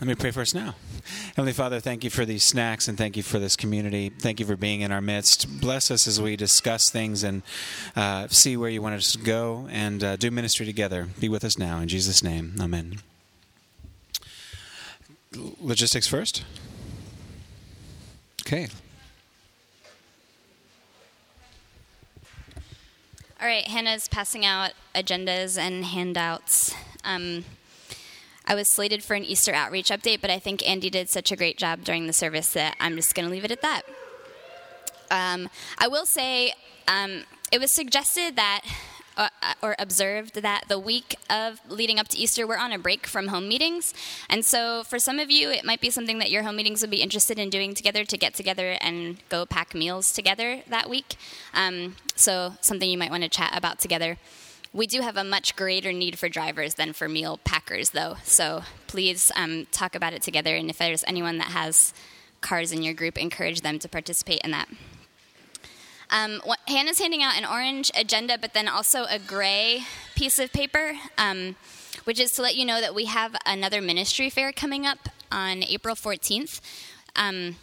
Let me pray first now. Heavenly Father, thank you for these snacks and thank you for this community. Thank you for being in our midst. Bless us as we discuss things and uh, see where you want us to go and uh, do ministry together. Be with us now. In Jesus' name, amen. Logistics first. Okay. All right, Hannah's passing out agendas and handouts. Um, I was slated for an Easter outreach update, but I think Andy did such a great job during the service that I'm just going to leave it at that. Um, I will say um, it was suggested that uh, or observed that the week of leading up to Easter, we're on a break from home meetings. And so, for some of you, it might be something that your home meetings would be interested in doing together to get together and go pack meals together that week. Um, so, something you might want to chat about together. We do have a much greater need for drivers than for meal packers, though. So, please um, talk about it together. And if there's anyone that has cars in your group, encourage them to participate in that. Um, what, Hannah's handing out an orange agenda, but then also a gray piece of paper, um, which is to let you know that we have another ministry fair coming up on April 14th. Um,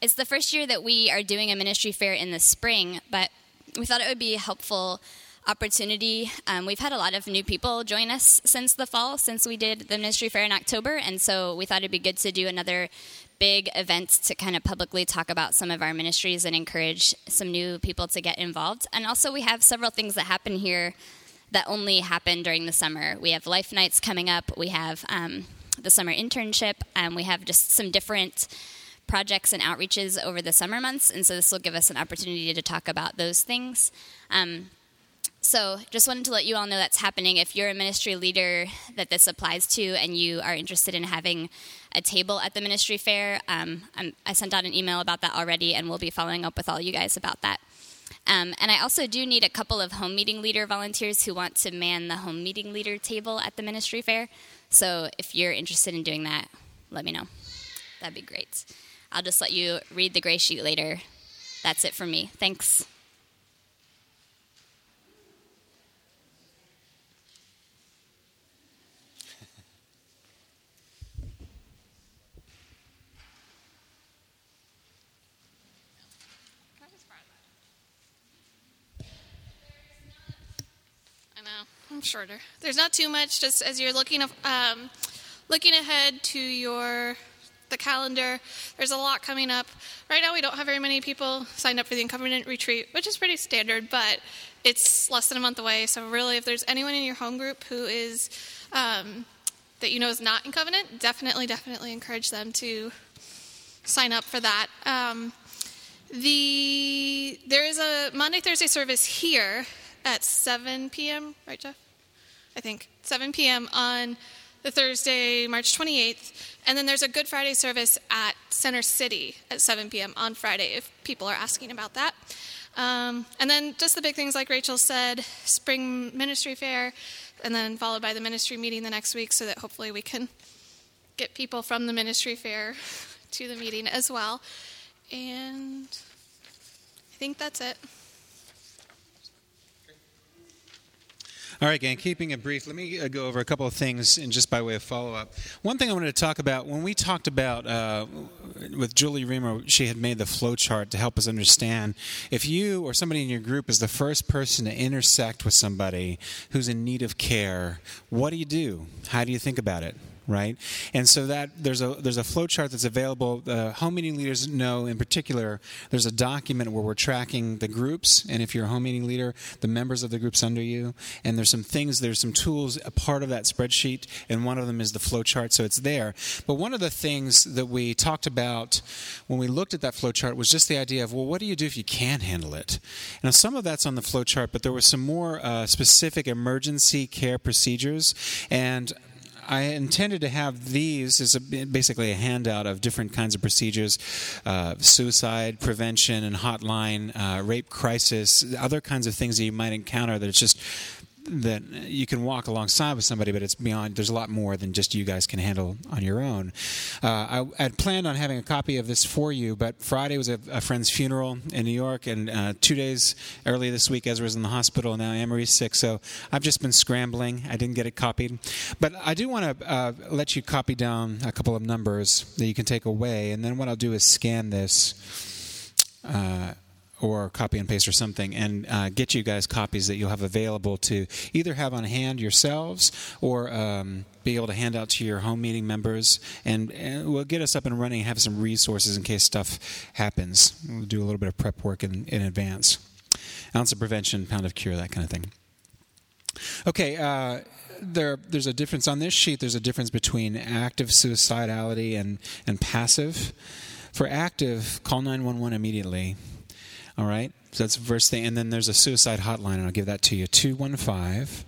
it's the first year that we are doing a ministry fair in the spring, but we thought it would be helpful opportunity. Um, we've had a lot of new people join us since the fall, since we did the ministry fair in October, and so we thought it'd be good to do another big event to kind of publicly talk about some of our ministries and encourage some new people to get involved. And also, we have several things that happen here that only happen during the summer. We have life nights coming up. We have um, the summer internship, and we have just some different projects and outreaches over the summer months. And so, this will give us an opportunity to talk about those things. Um, so, just wanted to let you all know that's happening. If you're a ministry leader that this applies to and you are interested in having a table at the ministry fair, um, i sent out an email about that already and we'll be following up with all you guys about that. Um, and I also do need a couple of home meeting leader volunteers who want to man the home meeting leader table at the ministry fair. So, if you're interested in doing that, let me know. That'd be great. I'll just let you read the gray sheet later. That's it for me. Thanks. I'm shorter. There's not too much. Just as you're looking um, looking ahead to your the calendar, there's a lot coming up. Right now, we don't have very many people signed up for the Incovenant retreat, which is pretty standard, but it's less than a month away. So really, if there's anyone in your home group who is um, that you know is not in covenant, definitely, definitely encourage them to sign up for that. Um, the there is a Maundy Thursday service here at 7 p.m., right, Jeff? I think, 7 p.m. on the Thursday, March 28th. And then there's a Good Friday service at Center City at 7 p.m. on Friday if people are asking about that. Um, and then just the big things like Rachel said spring ministry fair, and then followed by the ministry meeting the next week so that hopefully we can get people from the ministry fair to the meeting as well. And I think that's it. All right, gang, keeping it brief, let me uh, go over a couple of things and just by way of follow up. One thing I wanted to talk about when we talked about uh, with Julie Reamer, she had made the flow chart to help us understand if you or somebody in your group is the first person to intersect with somebody who's in need of care, what do you do? How do you think about it? Right? And so that there's a there's a flow chart that's available. Uh, home meeting leaders know in particular. There's a document where we're tracking the groups, and if you're a home meeting leader, the members of the groups under you. And there's some things, there's some tools, a part of that spreadsheet, and one of them is the flow chart, so it's there. But one of the things that we talked about when we looked at that flow chart was just the idea of well, what do you do if you can't handle it? Now some of that's on the flow chart, but there were some more uh, specific emergency care procedures, and I intended to have these as a, basically a handout of different kinds of procedures uh, suicide prevention and hotline, uh, rape crisis, other kinds of things that you might encounter that it's just that you can walk alongside with somebody, but it's beyond. There's a lot more than just you guys can handle on your own. Uh, I had planned on having a copy of this for you, but Friday was a, a friend's funeral in New York, and uh, two days early this week, Ezra was in the hospital, and now Emery's sick. So I've just been scrambling. I didn't get it copied, but I do want to uh, let you copy down a couple of numbers that you can take away, and then what I'll do is scan this. Or copy and paste or something and uh, get you guys copies that you'll have available to either have on hand yourselves or um, be able to hand out to your home meeting members and, and will get us up and running and have some resources in case stuff happens we'll do a little bit of prep work in, in advance ounce of prevention pound of cure that kind of thing okay uh, there, there's a difference on this sheet. There's a difference between active suicidality and, and passive. For active, call 911 immediately. All right? So that's first thing. And then there's a suicide hotline, and I'll give that to you 215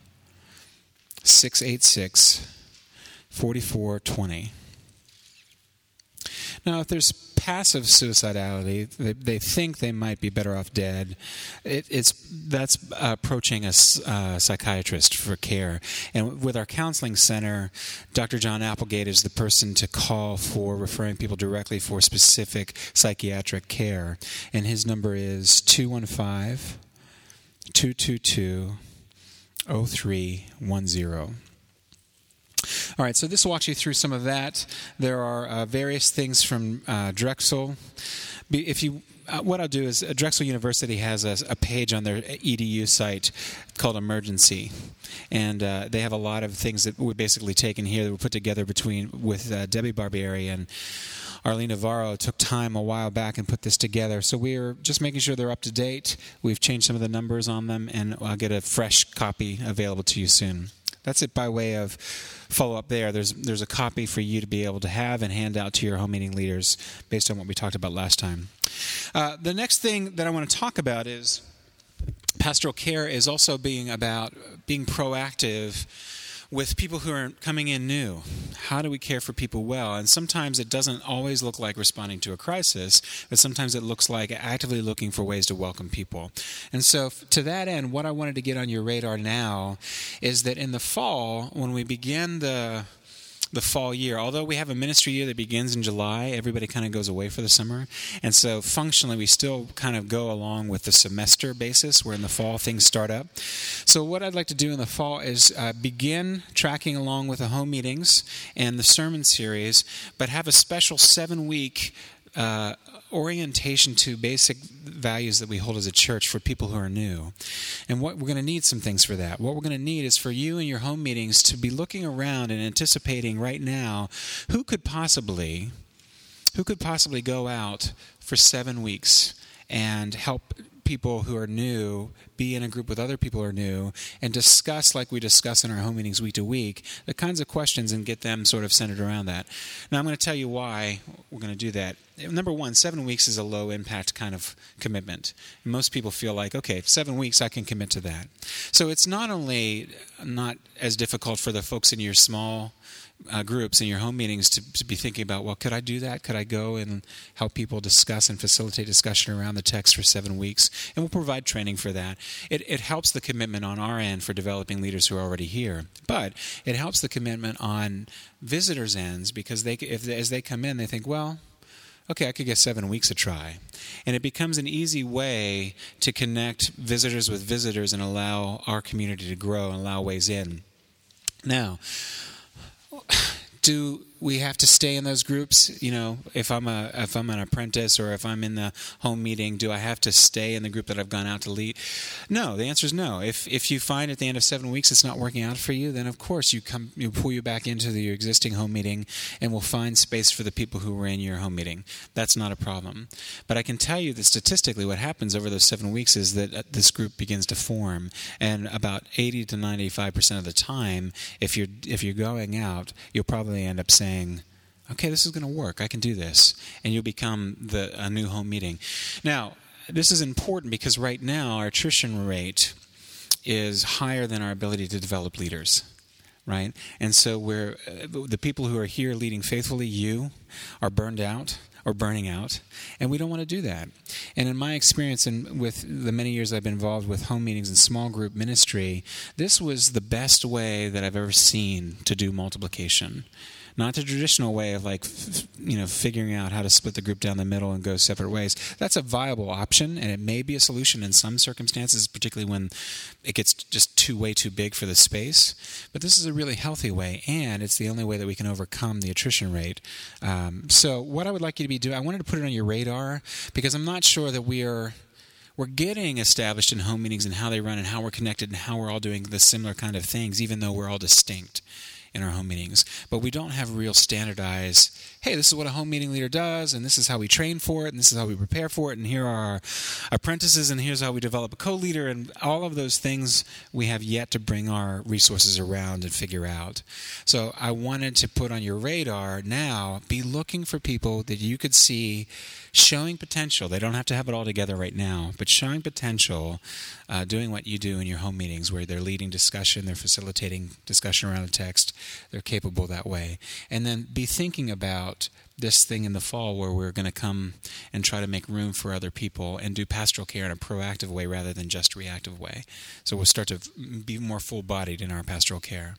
686 4420. Now, if there's passive suicidality, they, they think they might be better off dead. It, it's that's approaching a uh, psychiatrist for care. And with our counseling center, Dr. John Applegate is the person to call for referring people directly for specific psychiatric care. And his number is 215 222 0310. All right, so this walks you through some of that. There are uh, various things from uh, Drexel. If you uh, what I'll do is uh, Drexel University has a, a, page on their edu site called Emergency, and uh, they have a lot of things that were basically taken here that were put together between with uh, Debbie Barbieri and Arlene Navarro took time a while back and put this together. So we're just making sure they're up to date. We've changed some of the numbers on them, and I'll get a fresh copy available to you soon. That's it by way of follow up there. There's there's a copy for you to be able to have and hand out to your home meeting leaders based on what we talked about last time. Uh, the next thing that I want to talk about is pastoral care is also being about being proactive with people who are coming in new. How do we care for people well? And sometimes it doesn't always look like responding to a crisis, but sometimes it looks like actively looking for ways to welcome people. And so, to that end, what I wanted to get on your radar now is that in the fall, when we begin the the fall year. Although we have a ministry year that begins in July, everybody kind of goes away for the summer. And so functionally, we still kind of go along with the semester basis where in the fall things start up. So, what I'd like to do in the fall is uh, begin tracking along with the home meetings and the sermon series, but have a special seven week uh, orientation to basic values that we hold as a church for people who are new. And what we're going to need some things for that. What we're going to need is for you and your home meetings to be looking around and anticipating right now who could possibly who could possibly go out for 7 weeks and help people who are new be in a group with other people who are new and discuss, like we discuss in our home meetings week to week, the kinds of questions and get them sort of centered around that. Now, I'm going to tell you why we're going to do that. Number one, seven weeks is a low impact kind of commitment. Most people feel like, okay, seven weeks, I can commit to that. So it's not only not as difficult for the folks in your small uh, groups in your home meetings to, to be thinking about well could i do that could i go and help people discuss and facilitate discussion around the text for seven weeks and we'll provide training for that it, it helps the commitment on our end for developing leaders who are already here but it helps the commitment on visitors ends because they if as they come in they think well okay, I could get seven weeks a try. And it becomes an easy way to connect visitors with visitors and allow our community to grow and allow ways in. Now, do we have to stay in those groups you know if i'm a if i'm an apprentice or if i'm in the home meeting do i have to stay in the group that i've gone out to lead? No the answer is no. If if you find at the end of seven weeks it's not working out for you then of course you come you pull you back into the, your existing home meeting and we'll find space for the people who were in your home meeting. That's not a problem. But i can tell you that statistically what happens over those seven weeks is that uh, this group begins to form. And about 80 to 95 percent of the time if you're if you're going out you'll probably end up saying, okay, this is going to work. I can do this. And you'll become the, a new home meeting. Now, this is important because right now our attrition rate is higher than our ability to develop leaders right? And so we're uh, the people who are here leading faithfully. You are burned out. or burning out, and we don't want to do that. And in my experience, and with the many years I've been involved with home meetings and small group ministry, this was the best way that I've ever seen to do multiplication not the traditional way of like f- you know figuring out how to split the group down the middle and go separate ways. That's a viable option and it may be a solution in some circumstances particularly when it gets just too way too big for the space. But this is a really healthy way and it's the only way that we can overcome the attrition rate. Um, so what i would like you to be doing i wanted to put it on your radar because i'm not sure that we are we're getting established in home meetings and how they run and how we're connected and how we're all doing the similar kind of things even though we're all distinct in our home meetings, but we don't have real standardized, hey, this is what a home meeting leader does, and this is how we train for it, and this is how we prepare for it, and here are our apprentices, and here's how we develop a co leader, and all of those things we have yet to bring our resources around and figure out. So I wanted to put on your radar now be looking for people that you could see showing potential. They don't have to have it all together right now, but showing potential, uh, doing what you do in your home meetings where they're leading discussion, they're facilitating discussion around a text, they're capable that way. And then be thinking about this thing in the fall where we're going to come and try to make room for other people and do pastoral care in a proactive way rather than just reactive way. So we'll start to be more full bodied in our pastoral care.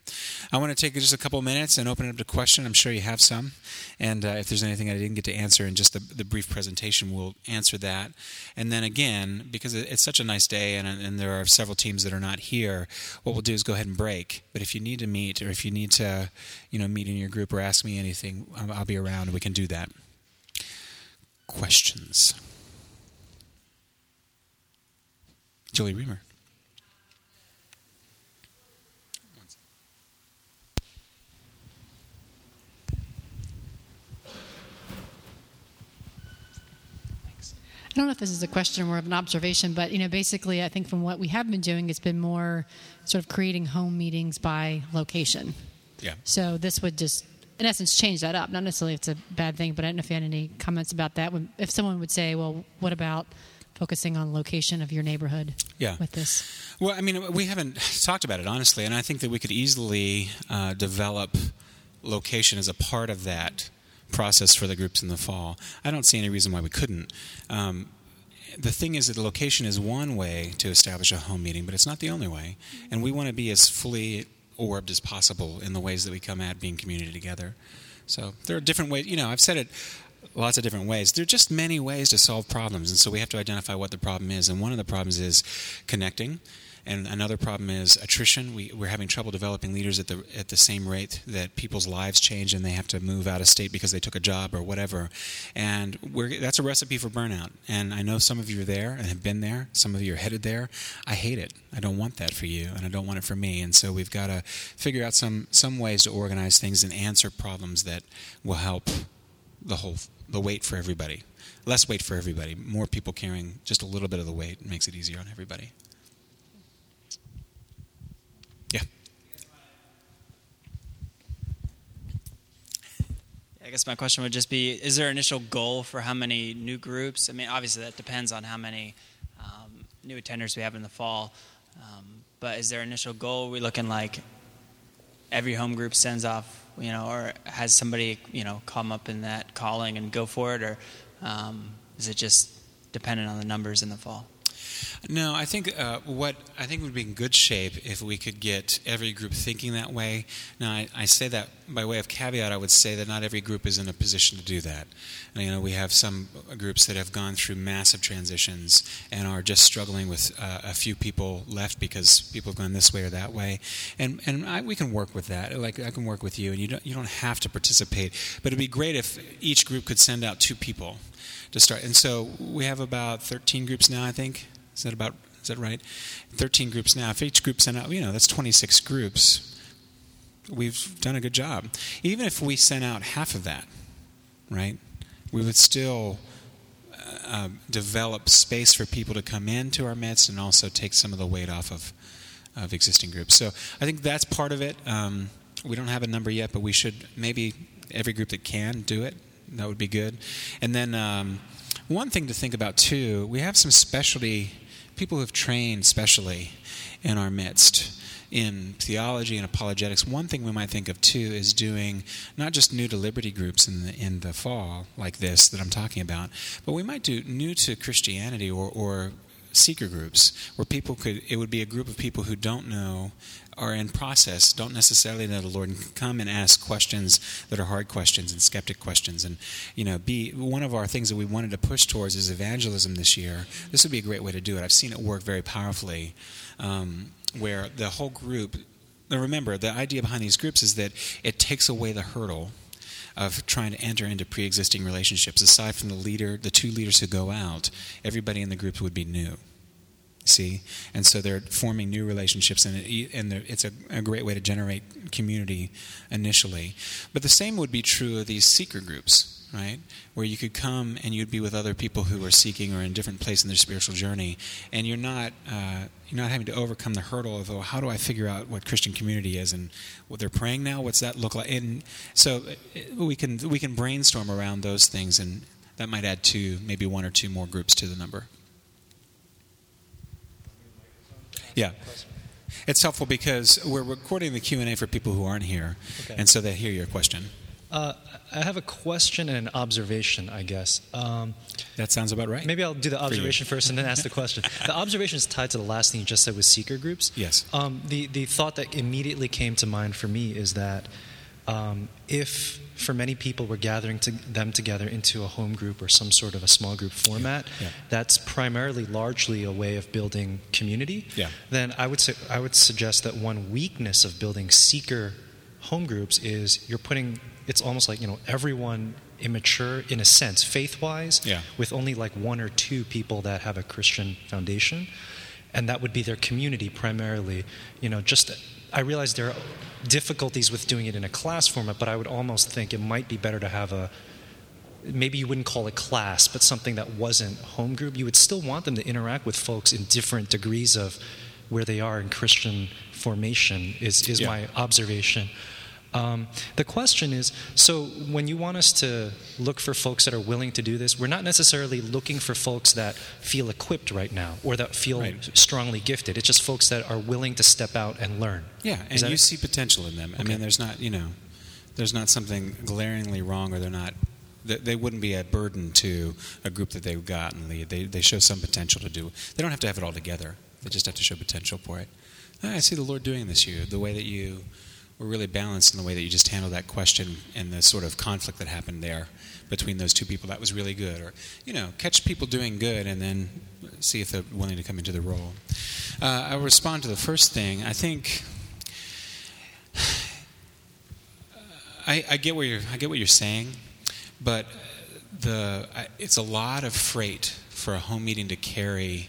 I want to take just a couple minutes and open it up to question. I'm sure you have some. And uh, if there's anything I didn't get to answer in just the, the, brief presentation, we'll answer that. And then again, because it's such a nice day and, and there are several teams that are not here, what we'll do is go ahead and break. But if you need to meet or if you need to, you know, meet in your group or ask me anything, I'll, I'll be around we can can do that. Questions? Julie Reamer. I don't know if this is a question or an observation, but you know, basically, I think from what we have been doing, it's been more sort of creating home meetings by location. Yeah. So this would just in essence change that up. Not necessarily it's a bad thing, but I don't know if you had any comments about that. If someone would say, well, what about focusing on location of your neighborhood yeah. with this? Well, I mean, we haven't talked about it honestly, and I think that we could easily uh, develop location as a part of that process for the groups in the fall. I don't see any reason why we couldn't. Um, the thing is that the location is one way to establish a home meeting, but it's not the only way. And we want to be as fully orbed as possible in the ways that we come at being community together. So there are different ways. You know, I've said it lots of different ways. There are just many ways to solve problems, and so we have to identify what the problem is. And one of the problems is connecting and another problem is attrition. We, we're having trouble developing leaders at the at the same rate that people's lives change and they have to move out of state because they took a job or whatever. And that's a recipe for burnout. And I know some of you are there and have been there. Some of you are headed there. I hate it. I don't want that for you, and I don't want it for me. And so we've got to figure out some some ways to organize things and answer problems that will help the whole the weight for everybody. Less weight for everybody. More people carrying just a little bit of the weight makes it easier on everybody. Guess my question would just be: Is there an initial goal for how many new groups? I mean, obviously that depends on how many um, new attenders we have in the fall. Um, but is there an initial goal? Are we looking like every home group sends off, you know, or has somebody, you know, come up in that calling and go for it, or um, is it just dependent on the numbers in the fall? No, I think uh, what I think would be in good shape if we could get every group thinking that way. Now, I, I, say that by way of caveat. I would say that not every group is in a position to do that. You know, we have some groups that have gone through massive transitions and are just struggling with uh, a few people left because people have gone this way or that way, and and I, we can work with that. Like I can work with you, and you don't you don't have to participate. But it'd be great if each group could send out two people to start. And so we have about 13 groups now, I think. Is that about? Is that right? 13 groups now. If each group sent out, you know, that's 26 groups. We've done a good job. Even if we sent out half of that, right, we would still uh, develop space for people to come into our midst and also take some of the weight off of of existing groups. So I think that's part of it. Um, we don't have a number yet, but we should maybe every group that can do it. That would be good. And then um, one thing to think about too, we have some specialty people who have trained specially in our midst in theology and apologetics. One thing we might think of too is doing not just new to Liberti groups in the in the fall like this that I'm talking about, but we might do new to Christianity or, or seeker groups where people could it would be a group of people who don't know are in process don't necessarily know the lord and come and ask questions that are hard questions and skeptic questions. And you know be one of our things that we wanted to push towards is evangelism this year. This would be a great way to do it. I've seen it work very powerfully. Um, where the whole group now remember the idea behind these groups is that it takes away the hurdle of trying to enter into pre-existing relationships. Aside from the leader the two leaders who go out everybody in the group would be new. See? And so they're forming new relationships and, it, and it's a, a, great way to generate community initially. But the same would be true of these seeker groups right where you could come and you'd be with other people who are seeking or in a different place in their spiritual journey and you're not uh, you're not having to overcome the hurdle of oh, how do i figure out what christian community is and what they're praying now what's that look like and so uh, we can we can brainstorm around those things and that might add two maybe one or two more groups to the number yeah. It's helpful because we're recording the Q&A for people who aren't here, okay. and so they hear your question. Uh, I have a question and an observation, I guess. Um, that sounds about right. Maybe I'll do the observation first and then ask the question. the observation is tied to the last thing you just said with seeker groups. Yes. Um, the, the thought that immediately came to mind for me is that um, if for many people we're gathering to them together into a home group or some sort of a small group format yeah. that's primarily largely a way of building community yeah. then i would say i would suggest that one weakness of building seeker home groups is you're putting it's almost like you know everyone immature in a sense faith wise yeah. with only like one or two people that have a christian foundation and that would be their community primarily you know just I realize there are difficulties with doing it in a class format, but I would almost think it might be better to have a maybe you wouldn't call it class, but something that wasn't home group. You would still want them to interact with folks in different degrees of where they are in Christian formation. Is is yeah. my observation. Um, the question is so when you want us to look for folks that are willing to do this, we're not necessarily looking for folks that feel equipped right now or that feel right. strongly gifted. It's just folks that are willing to step out and learn. Yeah, and you it? see potential in them. Okay. I mean, there's not, you know, there's not something glaringly wrong or they're not they wouldn't be a burden to a group that they've got and lead. They, they show some potential to do. They don't have to have it all together. They just have to show potential for it. I see the Lord doing this you, the way that you were really balanced in the way that you just handled that question and the sort of conflict that happened there between those two people. That was really good. Or, you know, catch people doing good and then see if they're willing to come into the role. Uh, I'll respond to the first thing. I think. I, I, get what you're, I get what you're saying, but the, it's a lot of freight for a home meeting to carry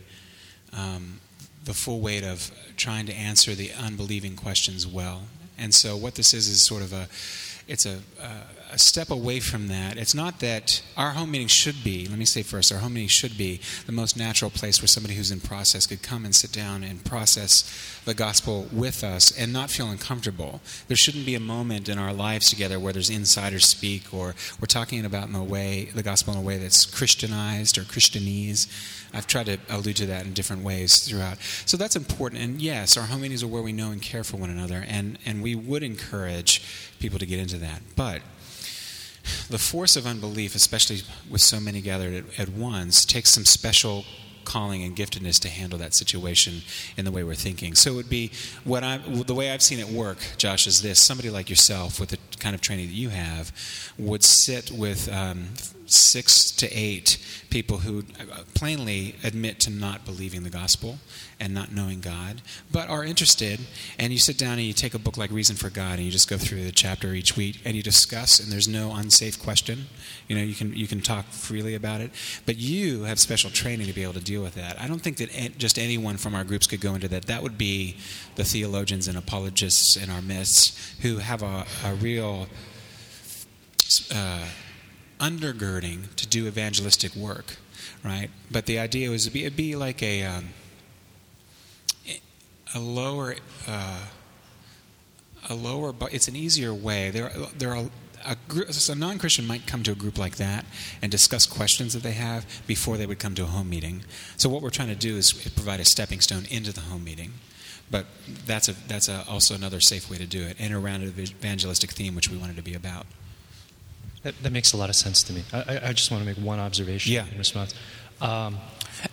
um, the full weight of trying to answer the unbelieving questions well. And so what this is is sort of a it's a, a, step away from that. It's not that our home meeting should be, let me say first, our home meeting should be the most natural place where somebody who's in process could come and sit down and process the gospel with us and not feel uncomfortable. There shouldn't be a moment in our lives together where there's insider speak or we're talking about in a way, the gospel in a way that's Christianized or Christianese. I've tried to allude to that in different ways throughout. So that's important. And yes, our home meetings are where we know and care for one another, and, and we would encourage people to get into that. But the force of unbelief, especially with so many gathered at, at once, takes some special calling and giftedness to handle that situation in the way we're thinking. So it would be what I the way I've seen it work, Josh, is this: somebody like yourself, with the kind of training that you have, would sit with um, six to eight people who uh, plainly admit to not believing the gospel and not knowing God, but are interested. And you sit down and you take a book like Reason for God and you just go through the chapter each week and you discuss, and there's no unsafe question. You know, you can, you can talk freely about it. But you have special training to be able to deal with that. I don't think that just anyone from our groups could go into that. That would be the theologians and apologists in our midst who have a, a real. Uh, undergirding to do evangelistic work, right? But the idea was it'd be, be like a um, a lower uh, a lower, but it's an easier way. There there are a, a non-Christian might come to a group like that and discuss questions that they have before they would come to a home meeting. So what we're trying to do is provide a stepping stone into the home meeting. But that's a that's a, also another safe way to do it, and around an evangelistic theme, which we wanted to be about. That, that makes a lot of sense to me. I, I just want to make one observation Yeah. in response. Um,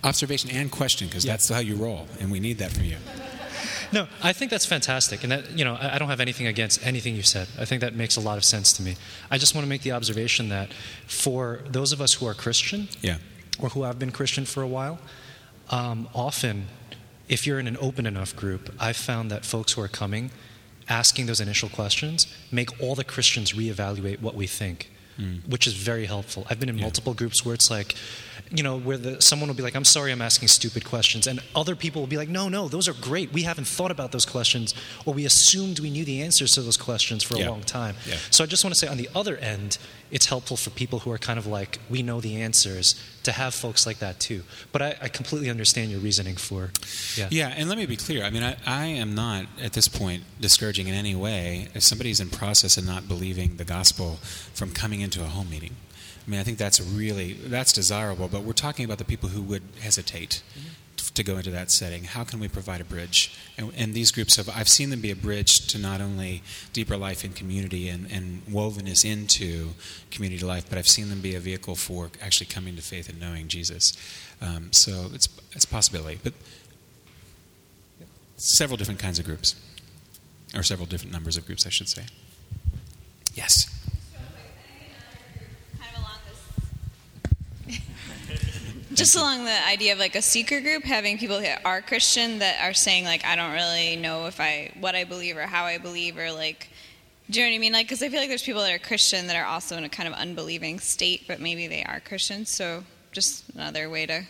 Observation and question, because Yeah. that's how you roll, and we need that from you. No, I think that's fantastic, and that you know, I I don't have anything against anything you said. I think that makes a lot of sense to me. I just want to make the observation that for those of us who are Christian, Yeah. or who have been Christian for a while, um, often, if you're in an open enough group, I've found that folks who are coming, asking those initial questions, make all the Christians reevaluate what we think, which is very helpful. I've been in Yeah. multiple groups where it's like, you know, where the, someone will be like, I'm sorry I'm asking stupid questions. And other people will be like, no, no, those are great. We haven't thought about those questions, or we assumed we knew the answers to those questions for a Yeah. long time. Yeah. So I just want to say on the other end, it's helpful for people who are kind of like, we know the answers, to have folks like that too. But I, I completely understand your reasoning for, yeah. Yeah, and let me be clear. I mean, I, I am not at this point discouraging in any way if somebody's in process and not believing the gospel from coming into a home meeting. I mean, I think that's really that's desirable. But we're talking about the people who would hesitate t- to go into that setting. How can we provide a bridge? And, and these groups have I've seen them be a bridge to not only deeper life in community and, and wovenness into community life, but I've seen them be a vehicle for actually coming to faith and knowing Jesus. Um, so it's it's a possibility, but several different kinds of groups, or several different numbers of groups, I should say. Yes. kind of along this just along the idea of like a seeker group having people that are christian that are saying like i don't really know if i what i believe or how i believe or like do you know what i mean like because i feel like there's people that are christian that are also in a kind of unbelieving state but maybe they are christian so just another way to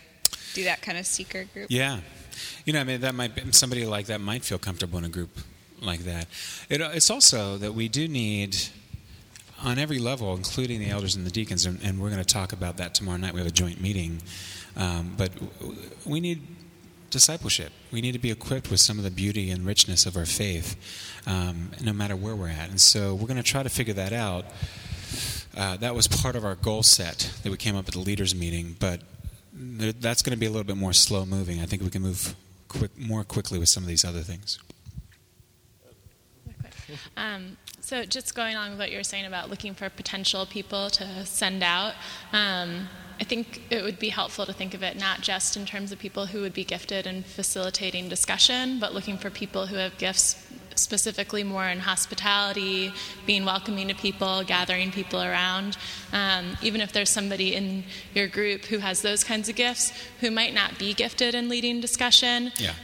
do that kind of seeker group Yeah. You know, I mean, that might be, somebody like that might feel comfortable in a group like that. It, uh, it's also that we do need, on every level, including the elders and the deacons, and, and we're going to talk about that tomorrow night. We have a joint meeting, um, but we need discipleship. We need to be equipped with some of the beauty and richness of our faith, um, no matter where we're at. And so we're going to try to figure that out. Uh, that was part of our goal set that we came up at the leaders meeting, but that's going to be a little bit more slow moving. I think we can move quick, more quickly with some of these other things. Um, so just going along with what you were saying about looking for potential people to send out, um, I think it would be helpful to think of it not just in terms of people who would be gifted in facilitating discussion, but looking for people who have gifts specifically more in hospitality, being welcoming to people, gathering people around. Um, even if there's somebody in your group who has those kinds of gifts, who might not be gifted in leading discussion, Yeah.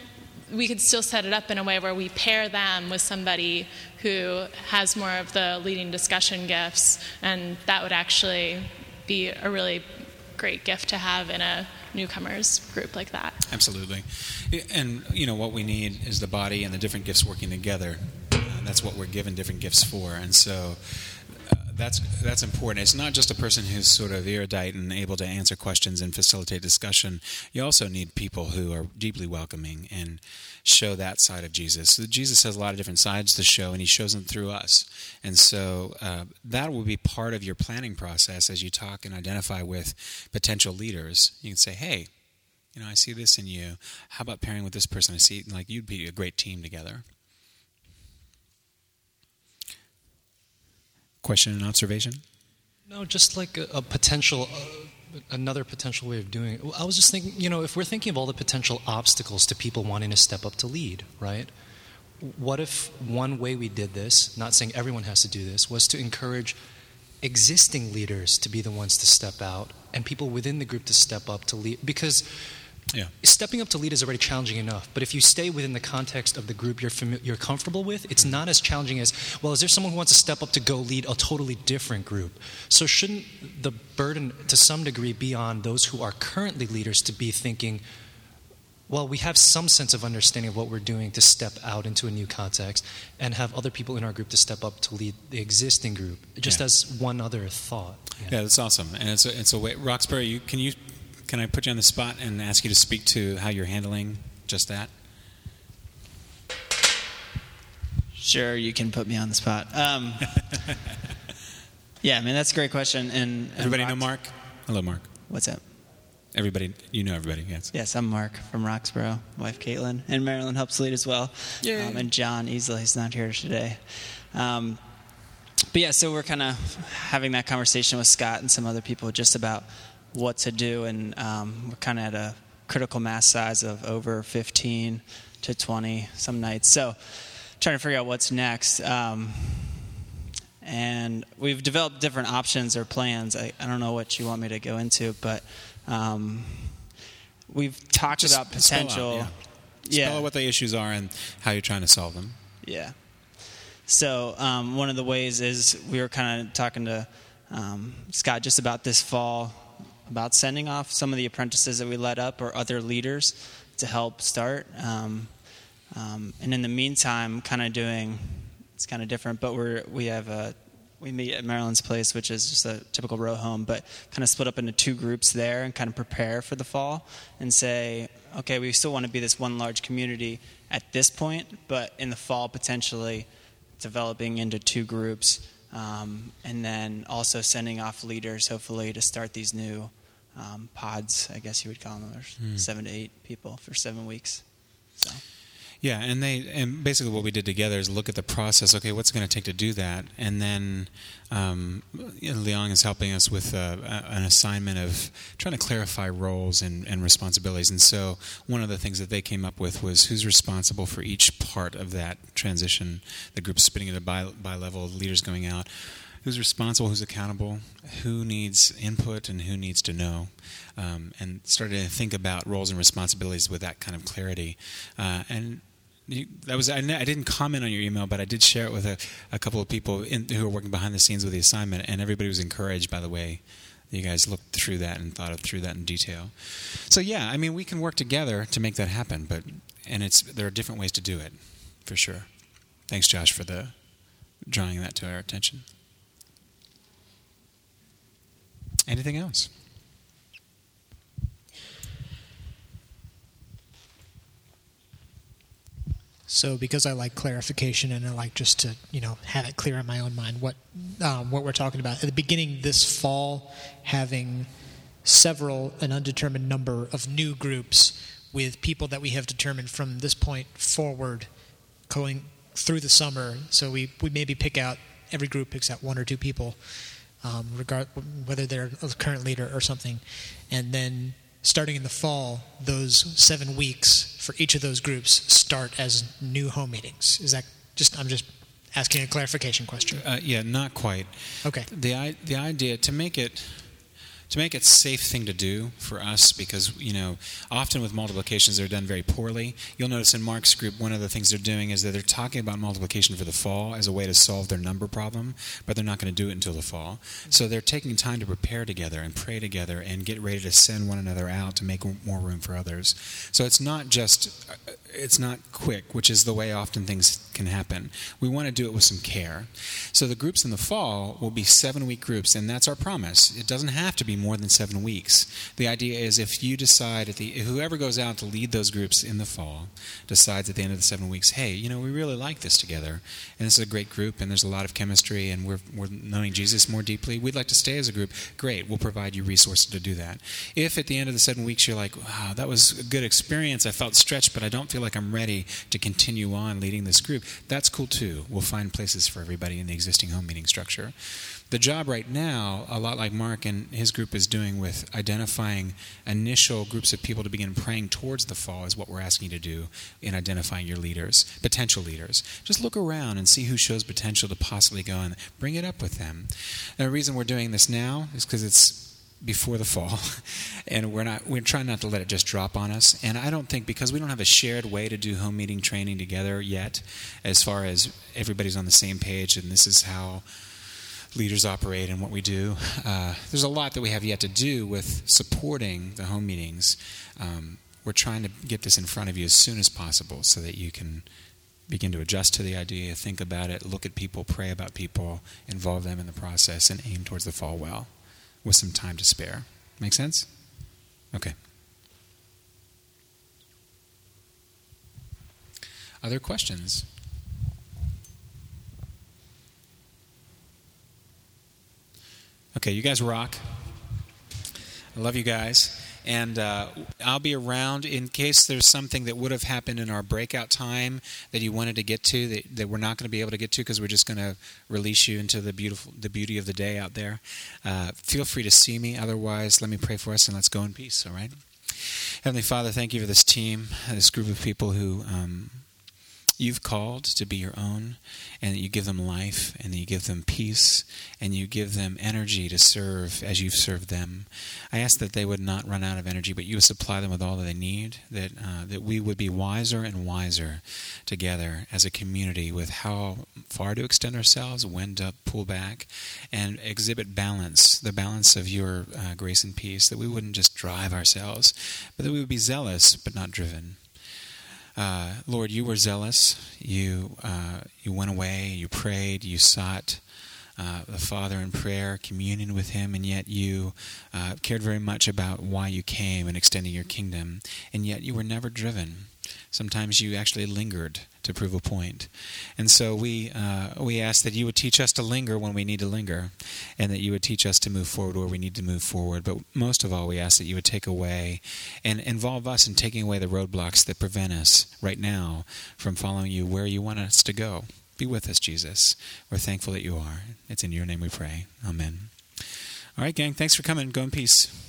We could still set it up in a way where we pair them with somebody who has more of the leading discussion gifts, and that would actually be a really great gift to have in a newcomers group like that. Absolutely. And, you know, what we need is the body and the different gifts working together. Uh, that's what we're given different gifts for. And so that's, that's important. It's not just a person who's sort of erudite and able to answer questions and facilitate discussion. You also need people who are deeply welcoming and show that side of Jesus. So Jesus has a lot of different sides to show, and he shows them through us. And so uh, that will be part of your planning process as you talk and identify with potential leaders. You can say, hey, you know, I see this in you. How about pairing with this person? I see, like, you'd be a great team together. Question and observation? No, just like a, a potential, uh, another potential way of doing it. I was just thinking, you know, if we're thinking of all the potential obstacles to people wanting to step up to lead, right? What if one way we did this, not saying everyone has to do this, was to encourage existing leaders to be the ones to step out and people within the group to step up to lead? Because Yeah. stepping up to lead is already challenging enough. But if you stay within the context of the group you're fami- you're comfortable with, it's mm-hmm. not as challenging as well. Is there someone who wants to step up to go lead a totally different group? So shouldn't the burden, to some degree, be on those who are currently leaders to be thinking? Well, we have some sense of understanding of what we're doing to step out into a new context and have other people in our group to step up to lead the existing group, just Yeah. as one other thought. Yeah, that's awesome. And it's a, it's a way. Roxborough, you, can you can I put you on the spot and ask you to speak to how you're handling just that? Sure, you can put me on the spot. Um, Yeah, I mean that's a great question. And, and Everybody know Mark? Hello, Mark. What's up? Everybody, you know everybody, yes. Yes, I'm Mark from Roxborough. Wife Caitlin, and Marilyn helps lead as well. Yay. Um, and John Easley, he's not here today. Um, but yeah, so we're kind of having that conversation with Scott and some other people just about what to do, and um, we're kind of at a critical mass size of over 15 to 20 some nights. So trying to figure out what's next. Um, and we've developed different options or plans. I, I don't know what you want me to go into, but um, we've talked Just about spell out, potential. yeah. yeah. Spell out what the issues are and how you're trying to solve them. Yeah. So um, one of the ways is we were kind of talking to um, Scott just about this fall about sending off some of the apprentices that we let up or other leaders to help start. Um, um, and in the meantime, kind of doing it's kind of different, but we're we have a we meet at Marilyn's place, which is just a typical row home, but kind of split up into two groups there and kind of prepare for the fall and say, okay, we still want to be this one large community at this point, but in the fall potentially developing into two groups, um, and then also sending off leaders, hopefully, to start these new um, pods. I guess you would call them. There's seven to eight people for seven weeks. So Yeah, and they and basically what we did together is look at the process. Okay, what's it going to take to do that, and then um, Leong is helping us with uh, an assignment of trying to clarify roles and, and responsibilities. And so one of the things that they came up with was who's responsible for each part of that transition. The group spinning at a bi, bi level, leaders going out. Who's responsible? Who's accountable? Who needs input and who needs to know? Um, and started to think about roles and responsibilities with that kind of clarity. Uh, and you, that was I, I didn't comment on your email, but I did share it with a, a couple of people in, who are working behind the scenes with the assignment, and everybody was encouraged by the way you guys looked through that and thought of through that in detail. So yeah, I mean we can work together to make that happen, but and it's there are different ways to do it, for sure. Thanks, Josh, for the drawing that to our attention. Anything else? So, because I like clarification and I like just to you know have it clear in my own mind what um, what we're talking about at the beginning this fall, having several an undetermined number of new groups with people that we have determined from this point forward, going through the summer. So we we maybe pick out every group picks out one or two people, um, regard whether they're a current leader or something, and then starting in the fall, those seven weeks for each of those groups start as new home meetings. Is that just? I'm just asking a clarification question. Uh, yeah, not quite. Okay. The the idea to make it to make it a safe thing to do for us because you know often with multiplications they're done very poorly. You'll notice in Mark's group one of the things they're doing is that they're talking about multiplication for the fall as a way to solve their number problem, but they're not going to do it until the fall. So they're taking time to prepare together and pray together and get ready to send one another out to make more room for others. So it's not just uh, it's not quick, which is the way often things can happen. We want to do it with some care. So the groups in the fall will be seven week groups, and that's our promise. It doesn't have to be more than seven weeks. The idea is if you decide at the whoever goes out to lead those groups in the fall decides at the end of the seven weeks, hey, you know, we really like this together, and this is a great group, and there's a lot of chemistry, and we're we're knowing Jesus more deeply. We'd like to stay as a group. Great, we'll provide you resources to do that. If at the end of the seven weeks you're like, wow, that was a good experience, I felt stretched, but I don't feel like I'm ready to continue on leading this group, that's cool too. We'll find places for everybody in the existing home meeting structure. The job right now, a lot like Mark and his group is doing with identifying initial groups of people to begin praying towards the fall, is what we're asking you to do in identifying your leaders, potential leaders. Just look around and see who shows potential to possibly go and bring it up with them. And the reason we're doing this now is because it's before the fall. And we're not we're trying not to let it just drop on us. And i don't think because we don't have a shared way to do home meeting training together yet as far as everybody's on the same page and this is how leaders operate and what we do uh, there's a lot that we have yet to do with supporting the home meetings. Um, we're trying to get this in front of you as soon as possible so that you can begin to adjust to the idea think about it look at people pray about people involve them in the process and aim towards the fall well with some time to spare. Make sense? Okay. Other questions? Okay, you guys rock. I love you guys. And uh, I'll be around in case there's something that would have happened in our breakout time that you wanted to get to that, that we're not going to be able to get to because we're just going to release you into the beautiful, the beauty of the day out there. Uh, feel free to see me. Otherwise, let me pray for us and let's go in peace. All right. Heavenly Father, thank you for this team, this group of people who. Um, you've called to be your own, and you give them life, and you give them peace, and you give them energy to serve as you've served them. I ask that they would not run out of energy, but you would supply them with all that they need, that, uh, that we would be wiser and wiser together as a community with how far to extend ourselves, when to pull back, and exhibit balance, the balance of your uh, grace and peace, that we wouldn't just drive ourselves, but that we would be zealous but not driven. Uh, Lord, you were zealous. You uh, you went away. You prayed. You sought uh, the Father in prayer, communion with Him, and yet you uh, cared very much about why you came and extending your kingdom, and yet you were never driven. Sometimes you actually lingered to prove a point. And so we, uh, we ask that you would teach us to linger when we need to linger, and that you would teach us to move forward where we need to move forward. But most of all, we ask that you would take away and involve us in taking away the roadblocks that prevent us right now from following you where you want us to go. Be with us, Jesus. We're thankful that you are. It's in your name we pray. Amen. All right, gang, thanks for coming. Go in peace.